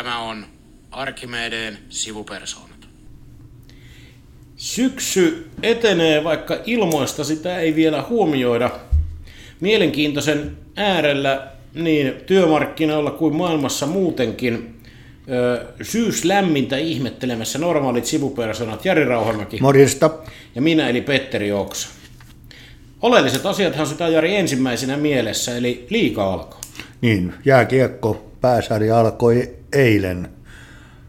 Tämä on Arkimedeen sivupersoonat. Syksy etenee, vaikka ilmoista sitä ei vielä huomioida. Mielenkiintoisen äärellä niin työmarkkinoilla kuin maailmassa muutenkin syys lämmintä ihmettelemässä normaalit sivupersonat Jari Rauhamäki. Morjesta. Ja minä eli Petteri Oksa. Oleelliset asiathan sitä Jari ensimmäisenä mielessä, eli liika alkoi. Niin, jääkiekko pääsarja alkoi eilen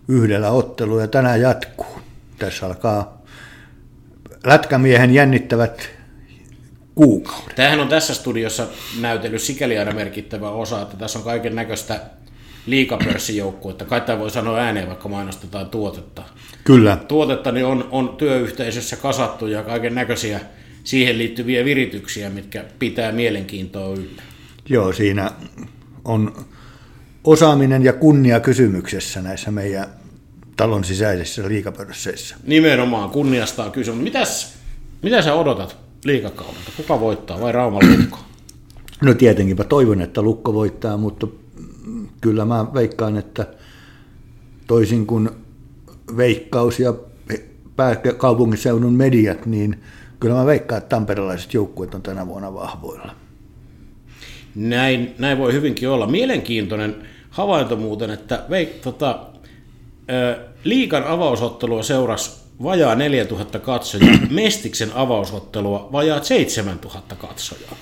yhdellä ottelu ja tänään jatkuu. Tässä alkaa lätkämiehen jännittävät kuukaudet. Tämähän on tässä studiossa näytellyt sikäli aina merkittävä osa, että tässä on kaiken näköistä liikapörssijoukkuetta. Kai tämä voi sanoa ääneen, vaikka mainostetaan tuotetta. Kyllä. Tuotetta niin on, on työyhteisössä kasattu ja kaiken näköisiä siihen liittyviä virityksiä, mitkä pitää mielenkiintoa yllä. Joo, siinä on osaaminen ja kunnia kysymyksessä näissä meidän talon sisäisissä liikapörsseissä. Nimenomaan kunniasta on kysymys. Mitäs, mitä sä odotat liikakaudelta? Kuka voittaa vai Rauma Lukko? No tietenkinpä toivon, että Lukko voittaa, mutta kyllä mä veikkaan, että toisin kuin Veikkaus ja pääkaupunkiseudun mediat, niin kyllä mä veikkaan, että tamperelaiset joukkueet on tänä vuonna vahvoilla. Näin, näin voi hyvinkin olla. Mielenkiintoinen havainto muuten, että veik, tota, liikan avausottelua seurasi vajaa 4000 katsojaa, Mestiksen avausottelua vajaa 7000 katsojaa.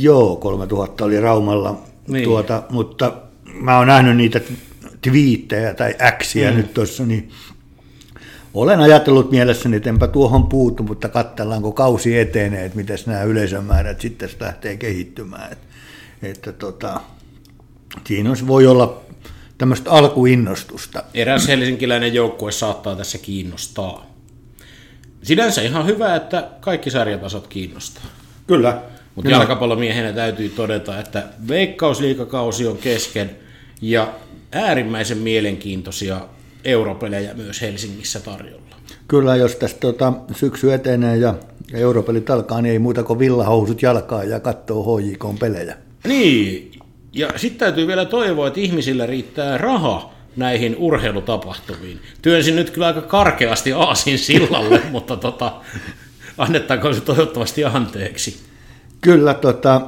joo, 3000 oli Raumalla, niin. tuota, mutta mä oon nähnyt niitä twiittejä tai äksiä mm. nyt tuossa, niin olen ajatellut mielessäni, että enpä tuohon puutu, mutta katsellaanko kausi etenee, että miten nämä yleisömäärät sitten lähtee kehittymään. Että, että tota, siinä voi olla tämmöistä alkuinnostusta. Eräs helsinkiläinen joukkue saattaa tässä kiinnostaa. Sinänsä ihan hyvä, että kaikki sarjatasot kiinnostaa. Kyllä. Mutta jalkapallomiehenä täytyy todeta, että veikkausliikakausi on kesken ja äärimmäisen mielenkiintoisia europelejä myös Helsingissä tarjolla. Kyllä, jos tästä tota, syksy etenee ja europelit alkaa, niin ei muuta kuin villahousut jalkaa ja katsoo HJK pelejä. Niin, ja sitten täytyy vielä toivoa, että ihmisillä riittää raha näihin urheilutapahtumiin. Työnsin nyt kyllä aika karkeasti aasin sillalle, mutta tota, annettaako se toivottavasti anteeksi. Kyllä, tota,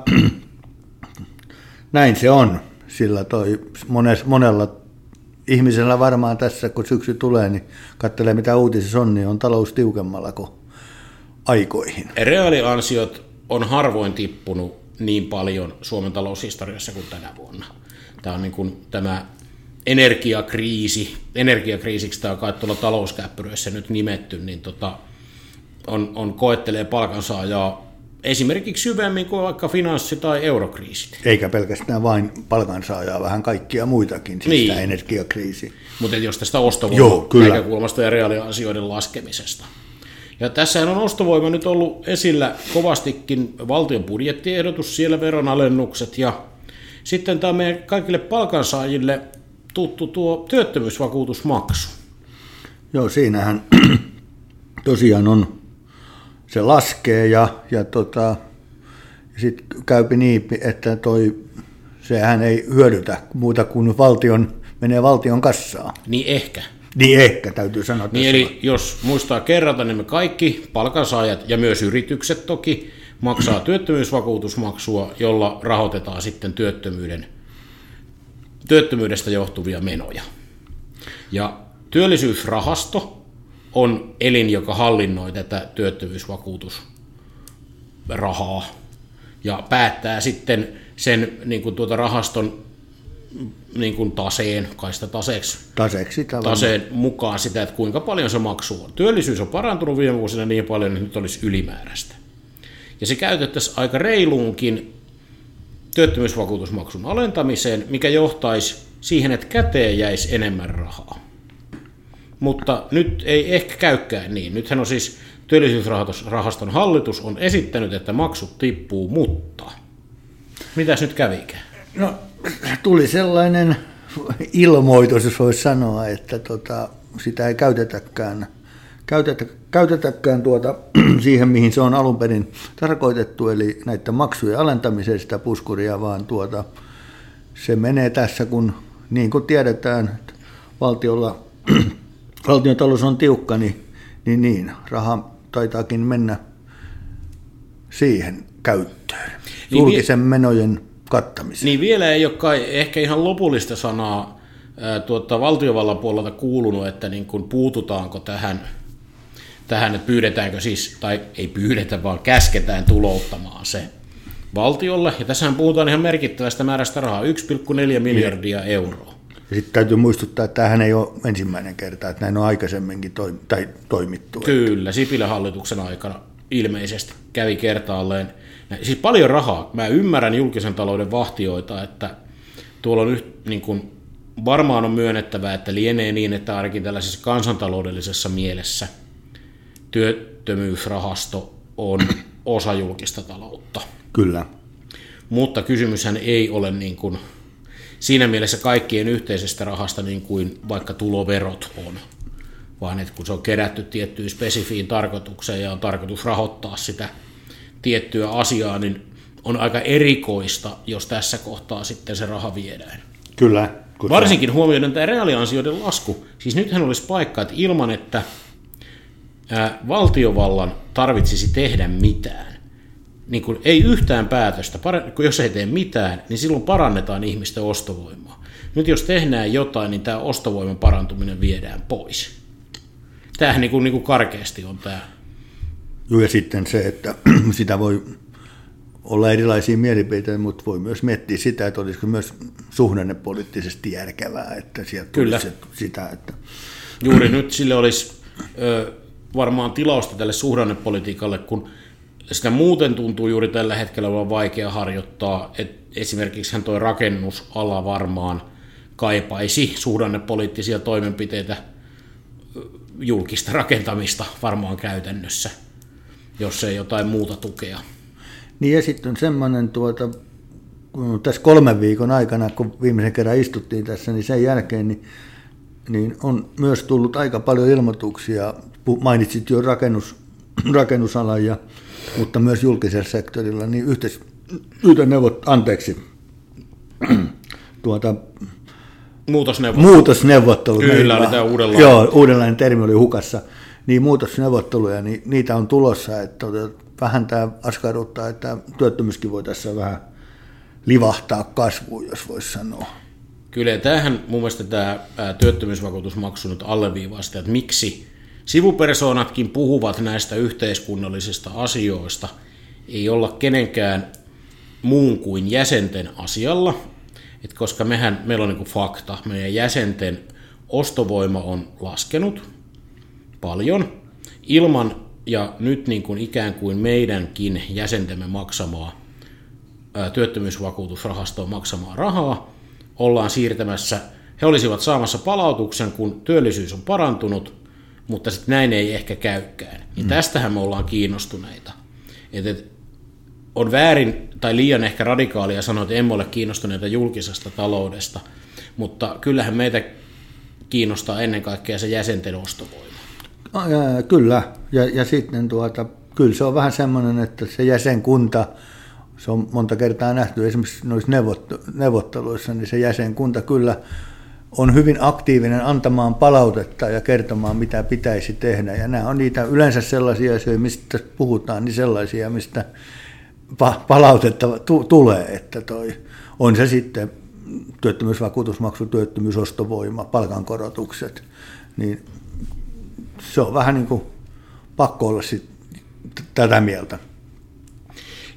näin se on, sillä toi mones, monella ihmisellä varmaan tässä, kun syksy tulee, niin katselee mitä uutisissa on, niin on talous tiukemmalla kuin aikoihin. Reaaliansiot on harvoin tippunut niin paljon Suomen taloushistoriassa kuin tänä vuonna. Tämä on niin kuin tämä energiakriisi, energiakriisiksi tämä on kai tuolla talouskäppyröissä nyt nimetty, niin tota, on, on koettelee palkansaajaa esimerkiksi syvemmin kuin vaikka finanssi- tai eurokriisit. Eikä pelkästään vain palkansaajaa, vähän kaikkia muitakin, siis niin. tämä energiakriisi. Mutta jos tästä ostovoiman näkökulmasta ja reaaliasioiden laskemisesta. Ja tässä on ostovoima nyt ollut esillä kovastikin valtion budjettiehdotus, siellä veronalennukset ja sitten tämä meidän kaikille palkansaajille tuttu tuo työttömyysvakuutusmaksu. Joo, siinähän tosiaan on, se laskee ja, ja tota, sitten käypi niin, että toi, sehän ei hyödytä muuta kuin valtion, menee valtion kassaan. Niin ehkä. Niin ehkä, täytyy sanoa. Niin eli jos muistaa kerrata, niin me kaikki palkansaajat ja myös yritykset toki maksaa työttömyysvakuutusmaksua, jolla rahoitetaan sitten työttömyyden, työttömyydestä johtuvia menoja. Ja työllisyysrahasto on elin, joka hallinnoi tätä työttömyysvakuutusrahaa ja päättää sitten sen niin kuin tuota rahaston niin kuin taseen, kai sitä taseeksi, taseeksi taseen mukaan sitä, että kuinka paljon se maksu on. Työllisyys on parantunut viime vuosina niin paljon, että nyt olisi ylimääräistä. Ja se käytettäisiin aika reiluunkin työttömyysvakuutusmaksun alentamiseen, mikä johtaisi siihen, että käteen jäisi enemmän rahaa. Mutta nyt ei ehkä käykään niin. Nythän on siis työllisyysrahaston hallitus on esittänyt, että maksut tippuu, mutta mitäs nyt kävikään? No tuli sellainen ilmoitus, jos voisi sanoa, että tota, sitä ei käytetäkään, käytetä, käytetäkään tuota, siihen, mihin se on alun perin tarkoitettu, eli näiden maksujen alentamiseen sitä puskuria, vaan tuota, se menee tässä, kun niin kuin tiedetään, että valtiolla, valtion talous on tiukka, niin, niin, niin raha taitaakin mennä siihen käyttöön, niin julkisen menojen kattamiseen. Niin vielä ei ole kai ehkä ihan lopullista sanaa ää, tuota, valtiovallan puolelta kuulunut, että niin kuin puututaanko tähän, tähän, että pyydetäänkö siis, tai ei pyydetä, vaan käsketään tulouttamaan se valtiolle. Ja tässähän puhutaan ihan merkittävästä määrästä rahaa, 1,4 miljardia niin. euroa. Ja sitten täytyy muistuttaa, että tämähän ei ole ensimmäinen kerta, että näin on aikaisemminkin toi, tai toimittu. Kyllä, Sipilän hallituksen aikana ilmeisesti kävi kertaalleen. Siis paljon rahaa. Mä ymmärrän julkisen talouden vahtioita, että tuolla on yht, niin kuin, varmaan on myönnettävää, että lienee niin, että ainakin tällaisessa kansantaloudellisessa mielessä työttömyysrahasto on osa julkista taloutta. Kyllä. Mutta kysymyshän ei ole niin kuin siinä mielessä kaikkien yhteisestä rahasta niin kuin vaikka tuloverot on, vaan että kun se on kerätty tiettyyn spesifiin tarkoitukseen ja on tarkoitus rahoittaa sitä tiettyä asiaa, niin on aika erikoista, jos tässä kohtaa sitten se raha viedään. Kyllä. Varsinkin huomioiden tämä reaaliansioiden lasku. Siis nythän olisi paikka, että ilman, että valtiovallan tarvitsisi tehdä mitään, niin kuin, ei yhtään päätöstä, kun jos ei tee mitään, niin silloin parannetaan ihmisten ostovoimaa. Nyt jos tehdään jotain, niin tämä ostovoiman parantuminen viedään pois. Tämähän niin kuin, niin kuin karkeasti on tämä. Joo, ja sitten se, että sitä voi olla erilaisia mielipiteitä, mutta voi myös miettiä sitä, että olisiko myös suhdannepoliittisesti järkevää, että sieltä Kyllä. sitä, että... Juuri nyt sille olisi ö, varmaan tilausta tälle suhdannepolitiikalle, kun sitä muuten tuntuu juuri tällä hetkellä olevan vaikea harjoittaa. Et esimerkiksi hän toi rakennusala varmaan kaipaisi suhdannepoliittisia toimenpiteitä julkista rakentamista varmaan käytännössä, jos ei jotain muuta tukea. Niin ja sitten on semmoinen tuota, tässä kolmen viikon aikana, kun viimeisen kerran istuttiin tässä, niin sen jälkeen niin, niin on myös tullut aika paljon ilmoituksia. Mainitsit jo rakennus, rakennusalan ja mutta myös julkisella sektorilla, niin yhteis, neuvot, anteeksi, tuota, Muutosneuvottelut. Muutosneuvottelut. Kyllä, oli tämä uudenlainen. Joo, uudenlainen termi oli hukassa. Niin muutosneuvotteluja, niin niitä on tulossa, että vähän tämä askarruttaa, että työttömyyskin voi tässä vähän livahtaa kasvuun, jos voisi sanoa. Kyllä, ja tämähän mun mielestä tämä työttömyysvakuutusmaksu nyt alleviivaa sitä, että miksi Sivupersoonatkin puhuvat näistä yhteiskunnallisista asioista, ei olla kenenkään muun kuin jäsenten asialla, Et koska mehän, meillä on niin fakta, meidän jäsenten ostovoima on laskenut paljon ilman ja nyt niin kuin ikään kuin meidänkin jäsentemme maksamaa työttömyysvakuutusrahastoon maksamaa rahaa ollaan siirtämässä. He olisivat saamassa palautuksen, kun työllisyys on parantunut, mutta sitten näin ei ehkä käykään. Niin mm. tästähän me ollaan kiinnostuneita. Et, et, on väärin tai liian ehkä radikaalia sanoa, että emme ole kiinnostuneita julkisesta taloudesta, mutta kyllähän meitä kiinnostaa ennen kaikkea se jäsenten ostovoima. Ja, kyllä, ja, ja sitten tuota, kyllä se on vähän semmoinen, että se jäsenkunta, se on monta kertaa nähty esimerkiksi noissa neuvotteluissa, niin se jäsenkunta kyllä on hyvin aktiivinen antamaan palautetta ja kertomaan, mitä pitäisi tehdä. Ja nämä on niitä yleensä sellaisia asioita, mistä puhutaan, niin sellaisia, mistä palautetta tulee, että toi, on se sitten työttömyysvakuutusmaksu, työttömyysostovoima, palkankorotukset, niin se on vähän niin kuin pakko olla sit tätä mieltä.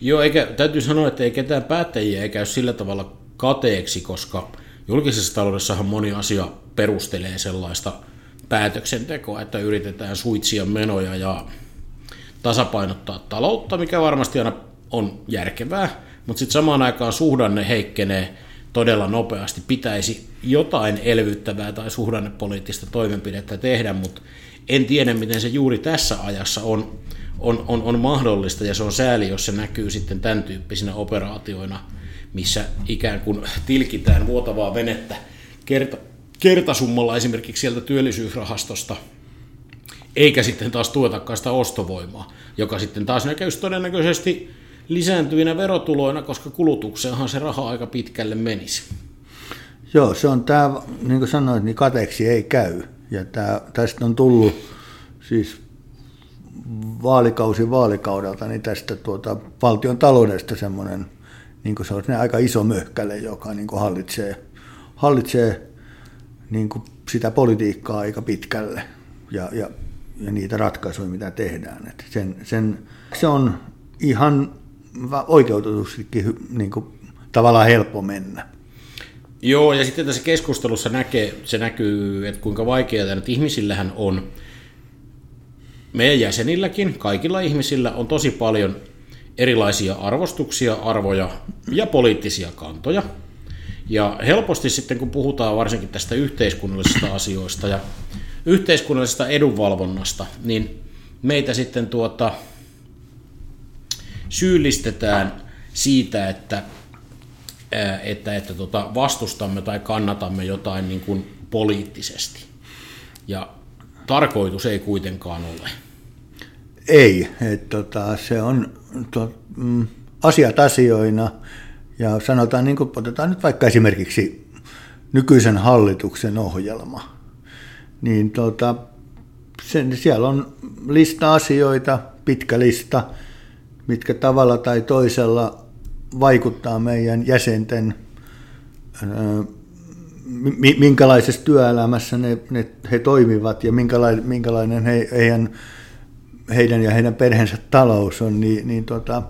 Joo, eikä, täytyy sanoa, että ei ketään päättäjiä ei käy sillä tavalla kateeksi, koska Julkisessa taloudessahan moni asia perustelee sellaista päätöksentekoa, että yritetään suitsia menoja ja tasapainottaa taloutta, mikä varmasti aina on järkevää, mutta sitten samaan aikaan suhdanne heikkenee todella nopeasti. Pitäisi jotain elvyttävää tai suhdannepoliittista toimenpidettä tehdä, mutta en tiedä, miten se juuri tässä ajassa on, on, on, on mahdollista, ja se on sääli, jos se näkyy sitten tämän tyyppisinä operaatioina – missä ikään kuin tilkitään vuotavaa venettä kerta, kertasummalla esimerkiksi sieltä työllisyysrahastosta, eikä sitten taas tuetakaan sitä ostovoimaa, joka sitten taas näkyisi todennäköisesti lisääntyvinä verotuloina, koska kulutukseenhan se raha aika pitkälle menisi. Joo, se on tämä, niin kuin sanoit, niin kateeksi ei käy. Ja tämä, tästä on tullut siis vaalikausi vaalikaudelta, niin tästä tuota, valtion taloudesta semmoinen, niin kuin se on aika iso möhkäle, joka niin kuin hallitsee, hallitsee niin kuin sitä politiikkaa aika pitkälle ja, ja, ja niitä ratkaisuja, mitä tehdään. Et sen, sen, se on ihan oikeutetustikin niin kuin, tavallaan helppo mennä. Joo, ja sitten tässä keskustelussa näkee, se näkyy, että kuinka vaikeaa nyt ihmisillähän on, meidän jäsenilläkin, kaikilla ihmisillä on tosi paljon erilaisia arvostuksia, arvoja ja poliittisia kantoja. Ja helposti sitten, kun puhutaan varsinkin tästä yhteiskunnallisista asioista ja yhteiskunnallisesta edunvalvonnasta, niin meitä sitten tuota, syyllistetään siitä, että, että, että tuota, vastustamme tai kannatamme jotain niin kuin poliittisesti. Ja tarkoitus ei kuitenkaan ole. Ei, että tota, se on to, mm, asiat asioina ja sanotaan, niin kuin, otetaan nyt vaikka esimerkiksi nykyisen hallituksen ohjelma, niin tota, sen, siellä on lista asioita, pitkä lista, mitkä tavalla tai toisella vaikuttaa meidän jäsenten, minkälaisessa työelämässä ne, ne, he toimivat ja minkälainen, minkälainen he, heidän, heidän ja heidän perheensä talous on, niin, niin tota,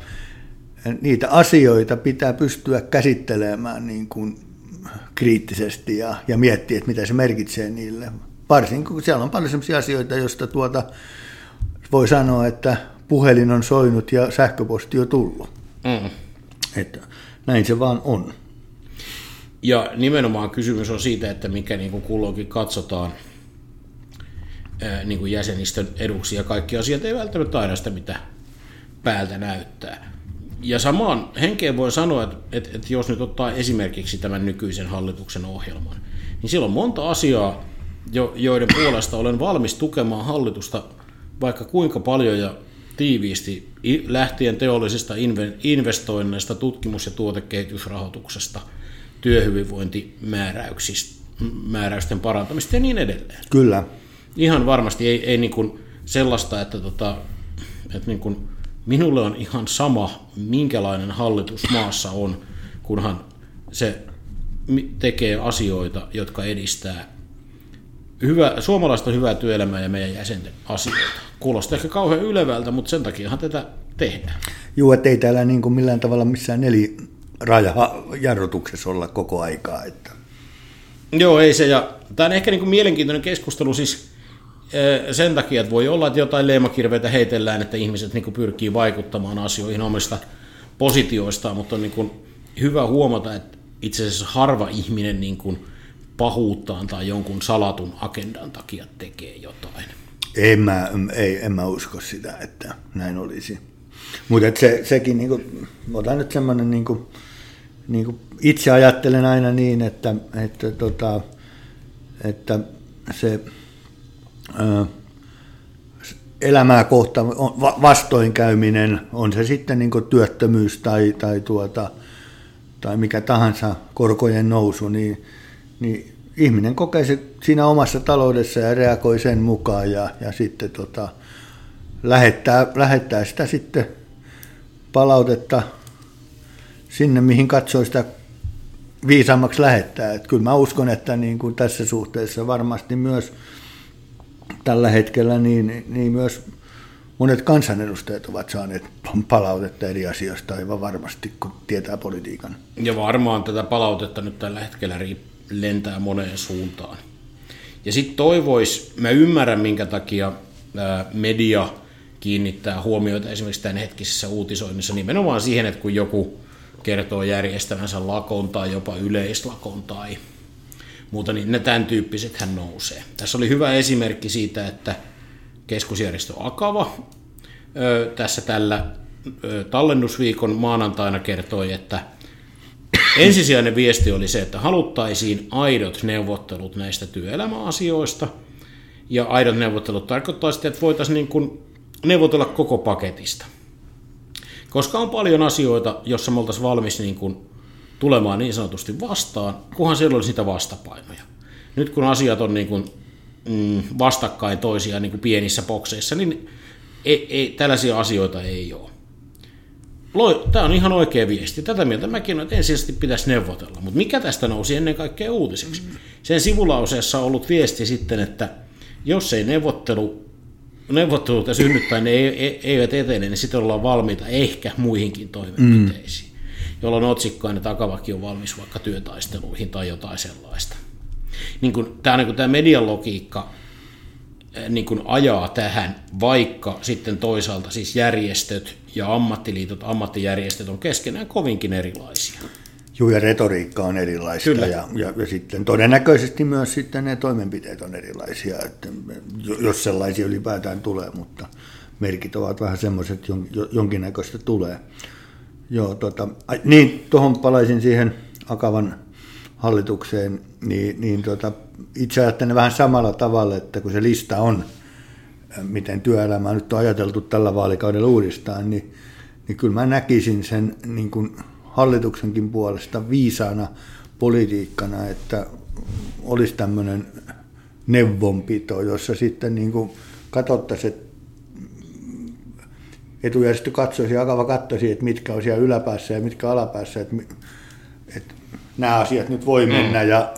niitä asioita pitää pystyä käsittelemään niin kuin kriittisesti ja, ja miettiä, että mitä se merkitsee niille. Varsinkin kun siellä on paljon sellaisia asioita, joista tuota, voi sanoa, että puhelin on soinut ja sähköposti on tullut. Mm. Että näin se vaan on. Ja nimenomaan kysymys on siitä, että mikä niin kuin kulloinkin katsotaan niin kuin jäsenistön eduksi ja kaikki asiat ei välttämättä aina sitä, mitä päältä näyttää. Ja samaan henkeen voi sanoa, että, että, että jos nyt ottaa esimerkiksi tämän nykyisen hallituksen ohjelman, niin siellä on monta asiaa, jo, joiden puolesta olen valmis tukemaan hallitusta vaikka kuinka paljon ja tiiviisti lähtien teollisista investoinneista, tutkimus- ja tuotekehitysrahoituksesta, työhyvinvointimääräysten parantamista ja niin edelleen. Kyllä. Ihan varmasti ei, ei niin kuin sellaista, että, tota, että niin kuin minulle on ihan sama, minkälainen hallitus maassa on, kunhan se tekee asioita, jotka edistää hyvä, suomalaista hyvää työelämää ja meidän jäsenten asioita. Kuulostaa ehkä kauhean ylevältä, mutta sen takiahan tätä tehdään. Joo, että ei täällä niin kuin millään tavalla missään nelijarrutuksessa olla koko aikaa. Että. Joo, ei se. Ja tämä on ehkä niin kuin mielenkiintoinen keskustelu siis sen takia, että voi olla, että jotain leimakirveitä heitellään, että ihmiset niin kuin pyrkii vaikuttamaan asioihin omista positioistaan, mutta on niin kuin hyvä huomata, että itse asiassa harva ihminen niin kuin pahuuttaan tai jonkun salatun agendan takia tekee jotain. En mä, ei, en mä usko sitä, että näin olisi. Mutta se, sekin, niin kuin, otan nyt semmoinen, niin kuin, niin kuin itse ajattelen aina niin, että, että, tota, että se ää, elämää kohta vastoinkäyminen, on se sitten niin työttömyys tai, tai, tuota, tai mikä tahansa korkojen nousu, niin, niin ihminen kokee se siinä omassa taloudessa ja reagoi sen mukaan ja, ja sitten tota, lähettää, lähettää sitä sitten palautetta sinne, mihin katsoo sitä viisaammaksi lähettää. Et kyllä mä uskon, että niin kuin tässä suhteessa varmasti myös tällä hetkellä niin, niin myös monet kansanedustajat ovat saaneet palautetta eri asioista aivan varmasti, kun tietää politiikan. Ja varmaan tätä palautetta nyt tällä hetkellä riippuu lentää moneen suuntaan. Ja sitten toivois, mä ymmärrän minkä takia media kiinnittää huomioita esimerkiksi tämän hetkisessä uutisoinnissa nimenomaan siihen, että kun joku kertoo järjestävänsä lakon tai jopa yleislakon tai muuta, niin ne tämän tyyppiset hän nousee. Tässä oli hyvä esimerkki siitä, että keskusjärjestö Akava tässä tällä tallennusviikon maanantaina kertoi, että Ensisijainen viesti oli se, että haluttaisiin aidot neuvottelut näistä työelämäasioista. Ja aidot neuvottelut tarkoittaa sitä, että voitaisiin niin kuin neuvotella koko paketista. Koska on paljon asioita, jossa me oltaisiin valmis niin kuin tulemaan niin sanotusti vastaan, kunhan siellä olisi niitä vastapainoja. Nyt kun asiat on niin kuin, mm, vastakkain toisiaan niin kuin pienissä bokseissa, niin ei, ei, tällaisia asioita ei ole. Tämä on ihan oikea viesti. Tätä mieltä mäkin että ensisijaisesti pitäisi neuvotella. Mutta mikä tästä nousi ennen kaikkea uutiseksi? Sen sivulauseessa on ollut viesti sitten, että jos ei neuvottelu, neuvotteluita synny tai ne eivät etene, niin sitten ollaan valmiita ehkä muihinkin toimenpiteisiin. Mm. Jolloin otsikkoinen takavaki on valmis vaikka työtaisteluihin tai jotain sellaista. Niin kun, tämä, niin kun tämä median logiikka niin kun ajaa tähän, vaikka sitten toisaalta siis järjestöt ja ammattiliitot, ammattijärjestöt on keskenään kovinkin erilaisia. Joo, ja retoriikka on erilaista Kyllä. Ja, ja, ja sitten todennäköisesti myös sitten ne toimenpiteet on erilaisia, että jos sellaisia ylipäätään tulee, mutta merkit ovat vähän semmoiset, jonkinnäköistä tulee. Joo, tota, niin, tuohon palaisin siihen Akavan hallitukseen, niin, niin tota, itse ajattelen vähän samalla tavalla, että kun se lista on, miten työelämää nyt on ajateltu tällä vaalikaudella uudestaan, niin, niin kyllä mä näkisin sen niin kuin hallituksenkin puolesta viisaana politiikkana, että olisi tämmöinen neuvonpito, jossa sitten niin kuin katsottaisiin, että etujärjestö katsoisi, Akava katsoisi, että mitkä on siellä yläpäässä ja mitkä alapäässä, että nämä asiat nyt voi mennä mm. ja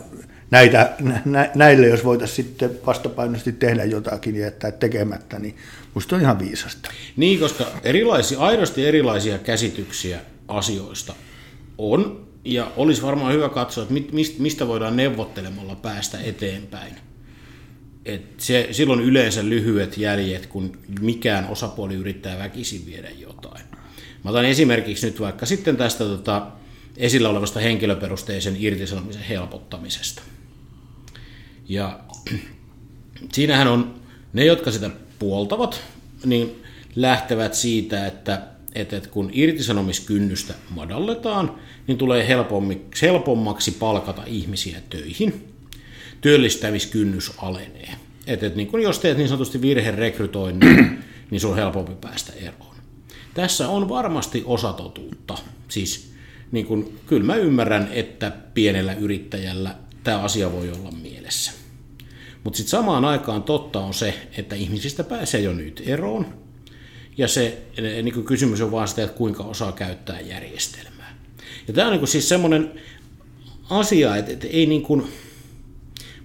näitä, nä, näille, jos voitaisiin sitten vastapainoisesti tehdä jotakin ja jättää tekemättä, niin musta on ihan viisasta. Niin, koska erilaisia, aidosti erilaisia käsityksiä asioista on, ja olisi varmaan hyvä katsoa, että mistä voidaan neuvottelemalla päästä eteenpäin. Et se, silloin yleensä lyhyet jäljet, kun mikään osapuoli yrittää väkisin viedä jotain. Mä otan esimerkiksi nyt vaikka sitten tästä tota, esillä olevasta henkilöperusteisen irtisanomisen helpottamisesta. Ja siinähän on ne, jotka sitä puoltavat, niin lähtevät siitä, että, että kun irtisanomiskynnystä madalletaan, niin tulee helpommaksi, palkata ihmisiä töihin. Työllistämiskynnys alenee. Että, että niin kun jos teet niin sanotusti virherekrytoinnin, niin sun on helpompi päästä eroon. Tässä on varmasti osatotuutta. Siis niin kun, kyllä mä ymmärrän, että pienellä yrittäjällä tämä asia voi olla mielessä. Mutta sitten samaan aikaan totta on se, että ihmisistä pääsee jo nyt eroon. Ja se niin kysymys on vaan sitä, että kuinka osaa käyttää järjestelmää. Ja tämä on niin siis semmoinen asia, että, että ei niin kuin,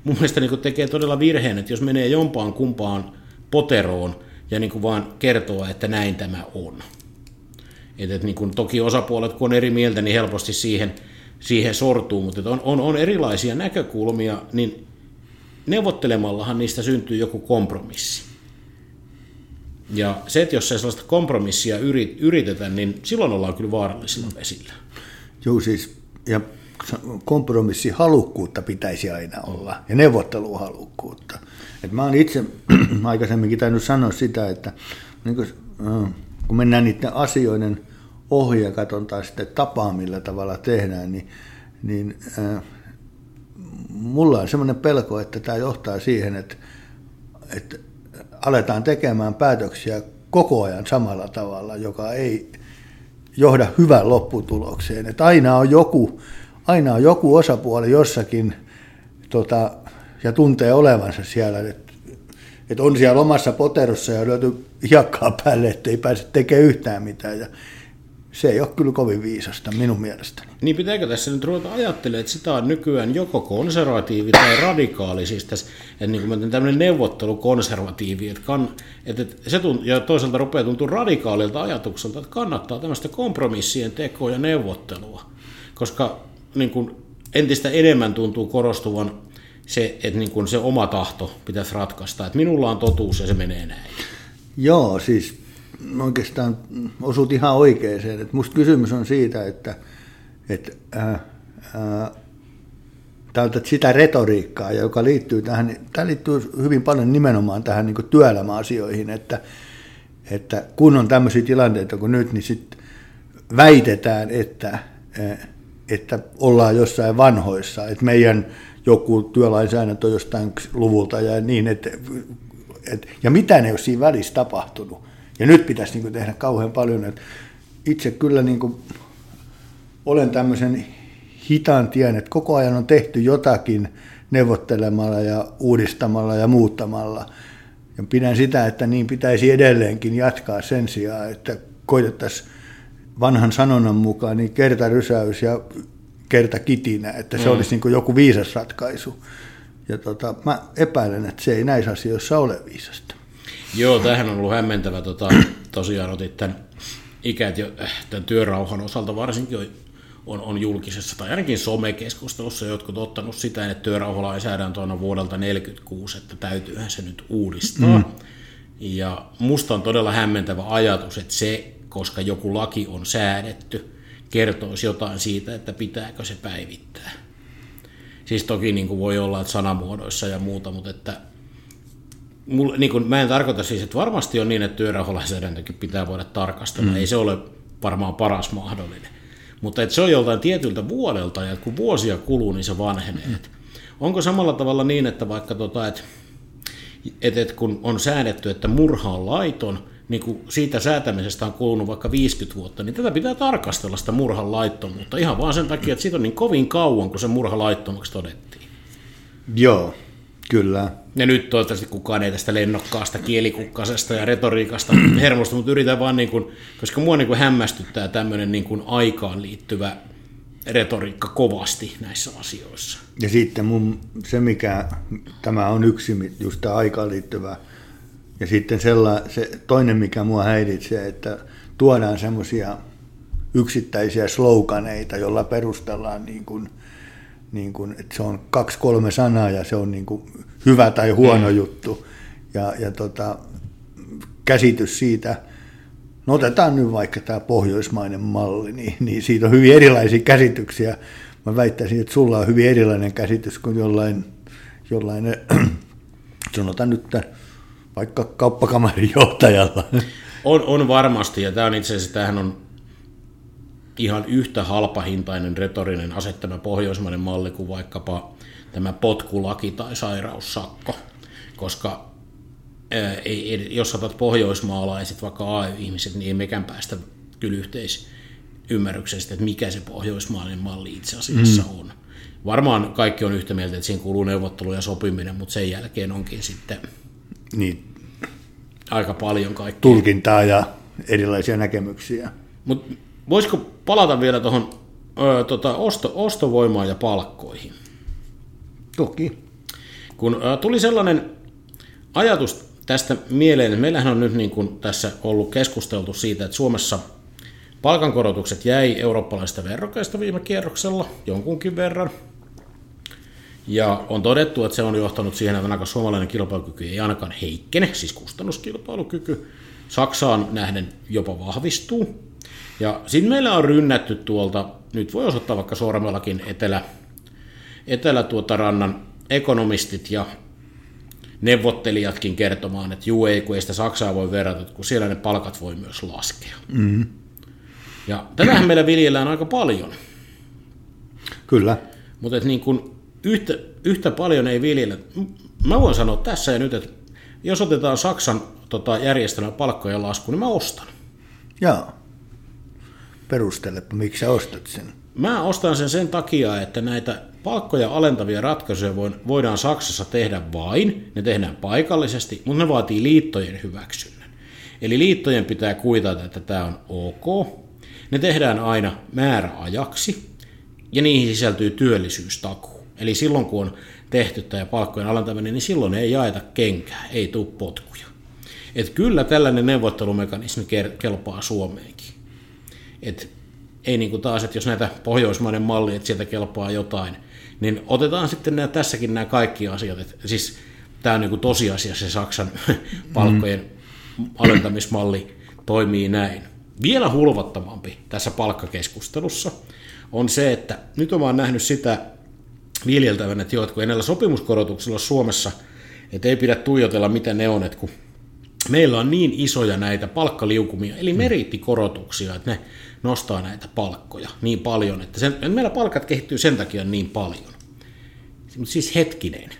mun mielestä niin tekee todella virheen, että jos menee jompaan kumpaan poteroon ja niin kuin vaan kertoo, että näin tämä on. Että, että niin kuin, toki osapuolet, kun on eri mieltä, niin helposti siihen, siihen sortuu, mutta on, on, on erilaisia näkökulmia, niin neuvottelemallahan niistä syntyy joku kompromissi. Ja se, että jos ei sellaista kompromissia yrit, yritetä, niin silloin ollaan kyllä vaarallisilla vesillä. Joo, siis ja kompromissihalukkuutta pitäisi aina olla ja neuvotteluhalukkuutta. Et mä oon itse aikaisemminkin tainnut sanoa sitä, että niin kun, kun mennään niiden asioiden ohi ja katsotaan sitten tapaa, millä tavalla tehdään, niin, niin äh, mulla on semmoinen pelko, että tämä johtaa siihen, että, että aletaan tekemään päätöksiä koko ajan samalla tavalla, joka ei johda hyvään lopputulokseen. Että aina on joku, aina on joku osapuoli jossakin tota, ja tuntee olevansa siellä, että, että on siellä omassa poterossa ja löytyy hiekkaa päälle, ettei pääse tekemään yhtään mitään. Ja se ei ole kyllä kovin viisasta minun mielestäni. Niin pitääkö tässä nyt ruveta ajattelemaan, että sitä on nykyään joko konservatiivi tai radikaali, siis tässä, että niin kuin tämmöinen neuvottelukonservatiivi, että, kann, että se tunt, ja toisaalta rupeaa tuntua radikaalilta ajatukselta, että kannattaa tämmöistä kompromissien tekoa ja neuvottelua, koska niin kuin entistä enemmän tuntuu korostuvan se, että niin kuin se oma tahto pitäisi ratkaista, että minulla on totuus ja se menee näin. Joo, siis oikeastaan osut ihan oikeeseen. Että musta kysymys on siitä, että, että ää, ää, tältä sitä retoriikkaa, joka liittyy tähän, tämä liittyy hyvin paljon nimenomaan tähän niin työelämäasioihin, että, että kun on tämmöisiä tilanteita kuin nyt, niin sitten väitetään, että, että ollaan jossain vanhoissa, että meidän joku työlainsäädäntö jostain luvulta ja niin, että, että ja mitä ne ole siinä välissä tapahtunut. Ja nyt pitäisi niin tehdä kauhean paljon. Että itse kyllä niin kuin olen tämmöisen hitaan tien, että koko ajan on tehty jotakin neuvottelemalla ja uudistamalla ja muuttamalla. Ja pidän sitä, että niin pitäisi edelleenkin jatkaa sen sijaan, että koitettaisiin vanhan sanonnan mukaan niin kertarysäys ja kertakitinä, että se mm. olisi niin kuin joku viisas ratkaisu. Ja tota, mä epäilen, että se ei näissä asioissa ole viisasta. Joo, tähän on ollut hämmentävä. Tota, tosiaan otit tämän ikät jo äh, tämän työrauhan osalta varsinkin on, on julkisessa tai ainakin somekeskustelussa jotkut ottanut sitä, että työrauhalainsäädäntö on vuodelta 1946, että täytyyhän se nyt uudistaa. Mm. Ja musta on todella hämmentävä ajatus, että se, koska joku laki on säädetty, kertoisi jotain siitä, että pitääkö se päivittää. Siis toki niin kuin voi olla, että sanamuodoissa ja muuta, mutta että mulla, niin kuin, mä en tarkoita siis, että varmasti on niin, että työrauhalainsäädäntökin pitää voida tarkastella. Mm. Ei se ole varmaan paras mahdollinen. Mutta että se on joltain tietyltä vuodelta ja kun vuosia kuluu, niin se vanhenee. Mm. Onko samalla tavalla niin, että vaikka tota, että, että, että kun on säädetty, että murha on laiton, niin kun siitä säätämisestä on kulunut vaikka 50 vuotta, niin tätä pitää tarkastella sitä murhan laittomuutta ihan vaan sen takia, että siitä on niin kovin kauan, kun se murha laittomaksi todettiin. Joo, kyllä. Ja nyt toivottavasti kukaan ei tästä lennokkaasta kielikukkasesta ja retoriikasta hermosta, mutta yritän vaan, niin kuin, koska mua niin kuin hämmästyttää tämmöinen niin kuin aikaan liittyvä retoriikka kovasti näissä asioissa. Ja sitten mun, se, mikä tämä on yksi, just tämä aikaan liittyvä, ja sitten sella, se toinen, mikä mua häiritsee, että tuodaan semmoisia yksittäisiä sloganeita, joilla perustellaan niin kuin, niin kuin, että se on kaksi kolme sanaa ja se on niin kuin hyvä tai huono mm. juttu. Ja, ja tota, käsitys siitä, no otetaan nyt vaikka tämä pohjoismainen malli, niin, niin siitä on hyvin erilaisia käsityksiä. Mä väittäisin, että sulla on hyvin erilainen käsitys kuin jollain, jollain sanotaan nyt, vaikka kauppakamarin johtajalla. On, on varmasti, ja tämä on itse asiassa, tämähän on ihan yhtä halpahintainen retorinen asettama pohjoismainen malli kuin vaikkapa tämä potkulaki tai sairaussakko, koska ää, ei, jos otat pohjoismaalaiset, vaikka AY-ihmiset, niin ei mekään päästä kyllä yhteisymmärryksestä, että mikä se pohjoismainen malli itse asiassa mm. on. Varmaan kaikki on yhtä mieltä, että siinä kuuluu neuvottelu ja sopiminen, mutta sen jälkeen onkin sitten niin. aika paljon kaikkea. Tulkintaa ja erilaisia näkemyksiä. Mutta voisiko palata vielä tuohon tota, osto, ostovoimaan ja palkkoihin? Toki. Kun ä, tuli sellainen ajatus tästä mieleen, että meillähän on nyt niin kuin tässä ollut keskusteltu siitä, että Suomessa palkankorotukset jäi eurooppalaisista verrokeista viime kierroksella jonkunkin verran. Ja on todettu, että se on johtanut siihen, että ainakaan suomalainen kilpailukyky ei ainakaan heikkene, siis kustannuskilpailukyky. Saksaan nähden jopa vahvistuu. Ja sitten meillä on rynnätty tuolta, nyt voi osoittaa vaikka sormellakin etelä, etelä tuota rannan ekonomistit ja neuvottelijatkin kertomaan, että juu ei, kun ei sitä Saksaa voi verrata, kun siellä ne palkat voi myös laskea. Mm-hmm. Ja tätähän meillä viljellään aika paljon. Kyllä. Mutta niin kun yhtä, yhtä paljon ei viljellä. Mä voin sanoa tässä ja nyt, että jos otetaan Saksan tota, järjestelmä palkkojen lasku, niin mä ostan. Joo. Perustelepa, miksi sä ostat sen? Mä ostan sen sen takia, että näitä palkkoja alentavia ratkaisuja voidaan Saksassa tehdä vain, ne tehdään paikallisesti, mutta ne vaatii liittojen hyväksynnän. Eli liittojen pitää kuitata, että tämä on ok. Ne tehdään aina määräajaksi ja niihin sisältyy työllisyystakuu. Eli silloin kun on tehty tämä palkkojen alentaminen, niin silloin ei jaeta kenkää, ei tule potkuja. Et kyllä tällainen neuvottelumekanismi kelpaa Suomeenkin. Et ei niin kuin taas, että jos näitä pohjoismainen malli, että sieltä kelpaa jotain, niin otetaan sitten nämä, tässäkin nämä kaikki asiat. Et, siis tämä on niin kuin tosiasia, se Saksan palkkojen alentamismalli toimii näin. Vielä hulvattomampi tässä palkkakeskustelussa on se, että nyt vaan nähnyt sitä viljeltävän, että joo, että kun näillä sopimuskorotuksilla Suomessa, että ei pidä tuijotella mitä ne on, että kun meillä on niin isoja näitä palkkaliukumia, eli meriittikorotuksia, että ne nostaa näitä palkkoja niin paljon, että sen, meillä palkat kehittyy sen takia niin paljon. Mutta siis hetkinen,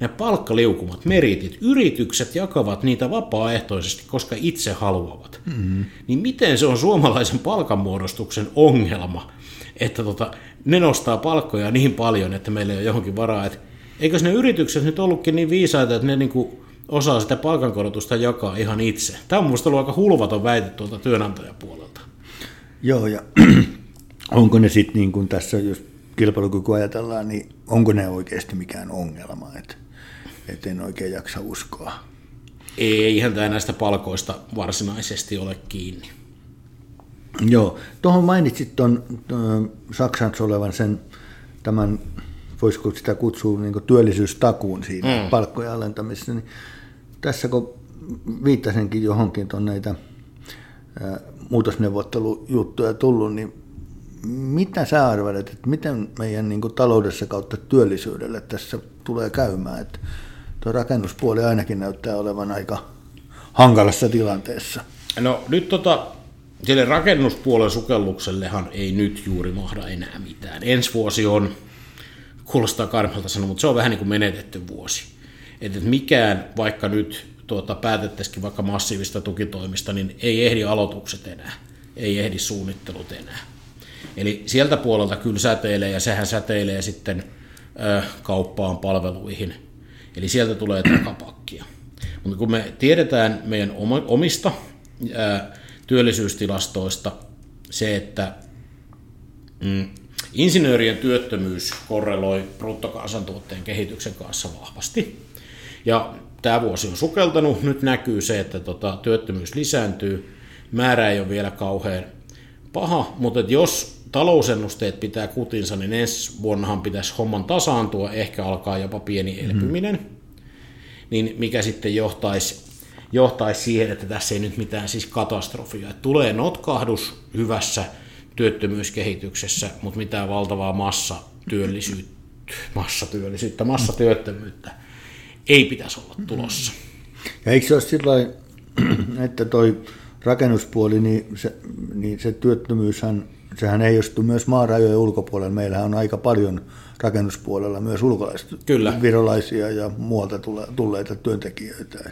ne palkkaliukumat, meritit, yritykset jakavat niitä vapaaehtoisesti, koska itse haluavat. Mm-hmm. Niin miten se on suomalaisen palkanmuodostuksen ongelma, että tota, ne nostaa palkkoja niin paljon, että meillä ei ole johonkin varaa. Että eikö ne yritykset nyt ollutkin niin viisaita, että ne niinku osaa sitä palkankorotusta jakaa ihan itse? Tämä on minusta ollut aika hulvaton väite tuolta työnantajapuolelta. Joo, ja onko ne sitten niin kuin tässä, jos kilpailukyky ajatellaan, niin onko ne oikeasti mikään ongelma, että et en oikein jaksa uskoa. Ei ihan tämä näistä palkoista varsinaisesti ole kiinni. Joo, tuohon mainitsit tuon Saksan olevan sen tämän, voisiko sitä kutsua niin työllisyystakuun siinä mm. palkkojen alentamisessa, niin tässä kun viittasenkin johonkin tuon näitä muutosneuvottelujuttuja tullut, niin mitä sä arvelet, että miten meidän niin kuin, taloudessa kautta työllisyydelle tässä tulee käymään? Että tuo rakennuspuoli ainakin näyttää olevan aika hankalassa tilanteessa. No nyt tota, sille rakennuspuolen sukelluksellehan ei nyt juuri mahda enää mitään. Ensi vuosi on, kuulostaa karmalta sanoa, mutta se on vähän niin kuin menetetty vuosi. Että mikään, vaikka nyt tuota, päätettäisikin vaikka massiivista tukitoimista, niin ei ehdi aloitukset enää, ei ehdi suunnittelut enää. Eli sieltä puolelta kyllä säteilee, ja sehän säteilee sitten ö, kauppaan, palveluihin. Eli sieltä tulee takapakkia. Mutta kun me tiedetään meidän omista ö, työllisyystilastoista se, että mm, insinöörien työttömyys korreloi bruttokansantuotteen kehityksen kanssa vahvasti. Ja tämä vuosi on sukeltanut, nyt näkyy se, että tota, työttömyys lisääntyy, määrä ei ole vielä kauhean paha, mutta jos talousennusteet pitää kutinsa, niin ensi vuonnahan pitäisi homman tasaantua, ehkä alkaa jopa pieni elpyminen, mm. niin mikä sitten johtaisi, johtaisi siihen, että tässä ei nyt mitään siis katastrofia. Että tulee notkahdus hyvässä työttömyyskehityksessä, mutta mitään valtavaa massa työllisyyttä, massatyöllisyyttä, massatyöttömyyttä ei pitäisi olla tulossa. Ja eikö se ole sillä että toi rakennuspuoli, niin se, niin se työttömyyshän, sehän ei jostu myös maarajojen ulkopuolella. Meillähän on aika paljon rakennuspuolella myös ulkolaisia, kyllä. virolaisia ja muualta tulleita työntekijöitä.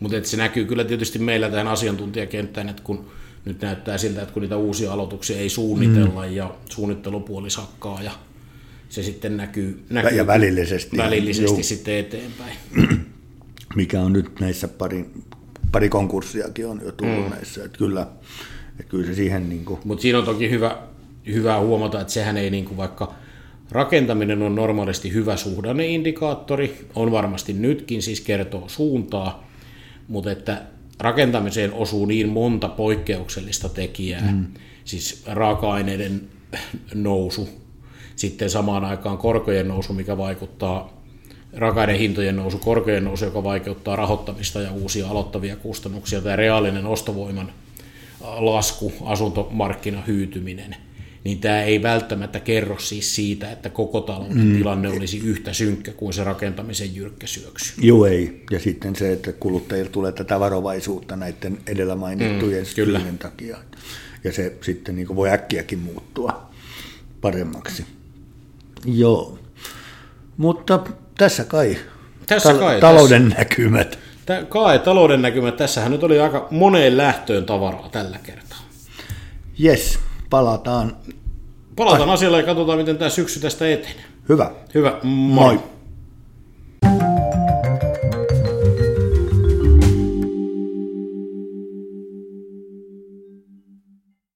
Mutta se näkyy kyllä tietysti meillä tähän asiantuntijakenttään, että kun nyt näyttää siltä, että kun niitä uusia aloituksia ei suunnitella mm. ja suunnittelupuoli sakkaa ja se sitten näkyy, näkyy ja välillisesti, välillisesti sitten eteenpäin. Mikä on nyt näissä pari, pari konkurssiakin on jo tullut mm. näissä, että kyllä, että kyllä se siihen... Niin kuin... Mutta siinä on toki hyvä, hyvä huomata, että sehän ei niin kuin vaikka rakentaminen on normaalisti hyvä suhdanneindikaattori, on varmasti nytkin, siis kertoo suuntaa, mutta että rakentamiseen osuu niin monta poikkeuksellista tekijää, mm. siis raaka-aineiden nousu, sitten samaan aikaan korkojen nousu, mikä vaikuttaa rakaiden hintojen nousu, korkojen nousu, joka vaikeuttaa rahoittamista ja uusia aloittavia kustannuksia, tai reaalinen ostovoiman lasku, asuntomarkkina hyytyminen, niin tämä ei välttämättä kerro siis siitä, että koko talouden mm. tilanne olisi yhtä synkkä kuin se rakentamisen jyrkkä syöksy. Joo ei, ja sitten se, että kuluttajille tulee tätä varovaisuutta näiden edellä mainittujen mm, kyllä. takia, ja se sitten niin voi äkkiäkin muuttua paremmaksi. Joo, mutta tässä kai, tässä ta- kai talouden tässä. näkymät. Tää, kai talouden näkymät. Tässähän nyt oli aika moneen lähtöön tavaraa tällä kertaa. Yes, palataan. Palataan asialle ja katsotaan, miten tämä syksy tästä etenee. Hyvä. Hyvä, moi. moi.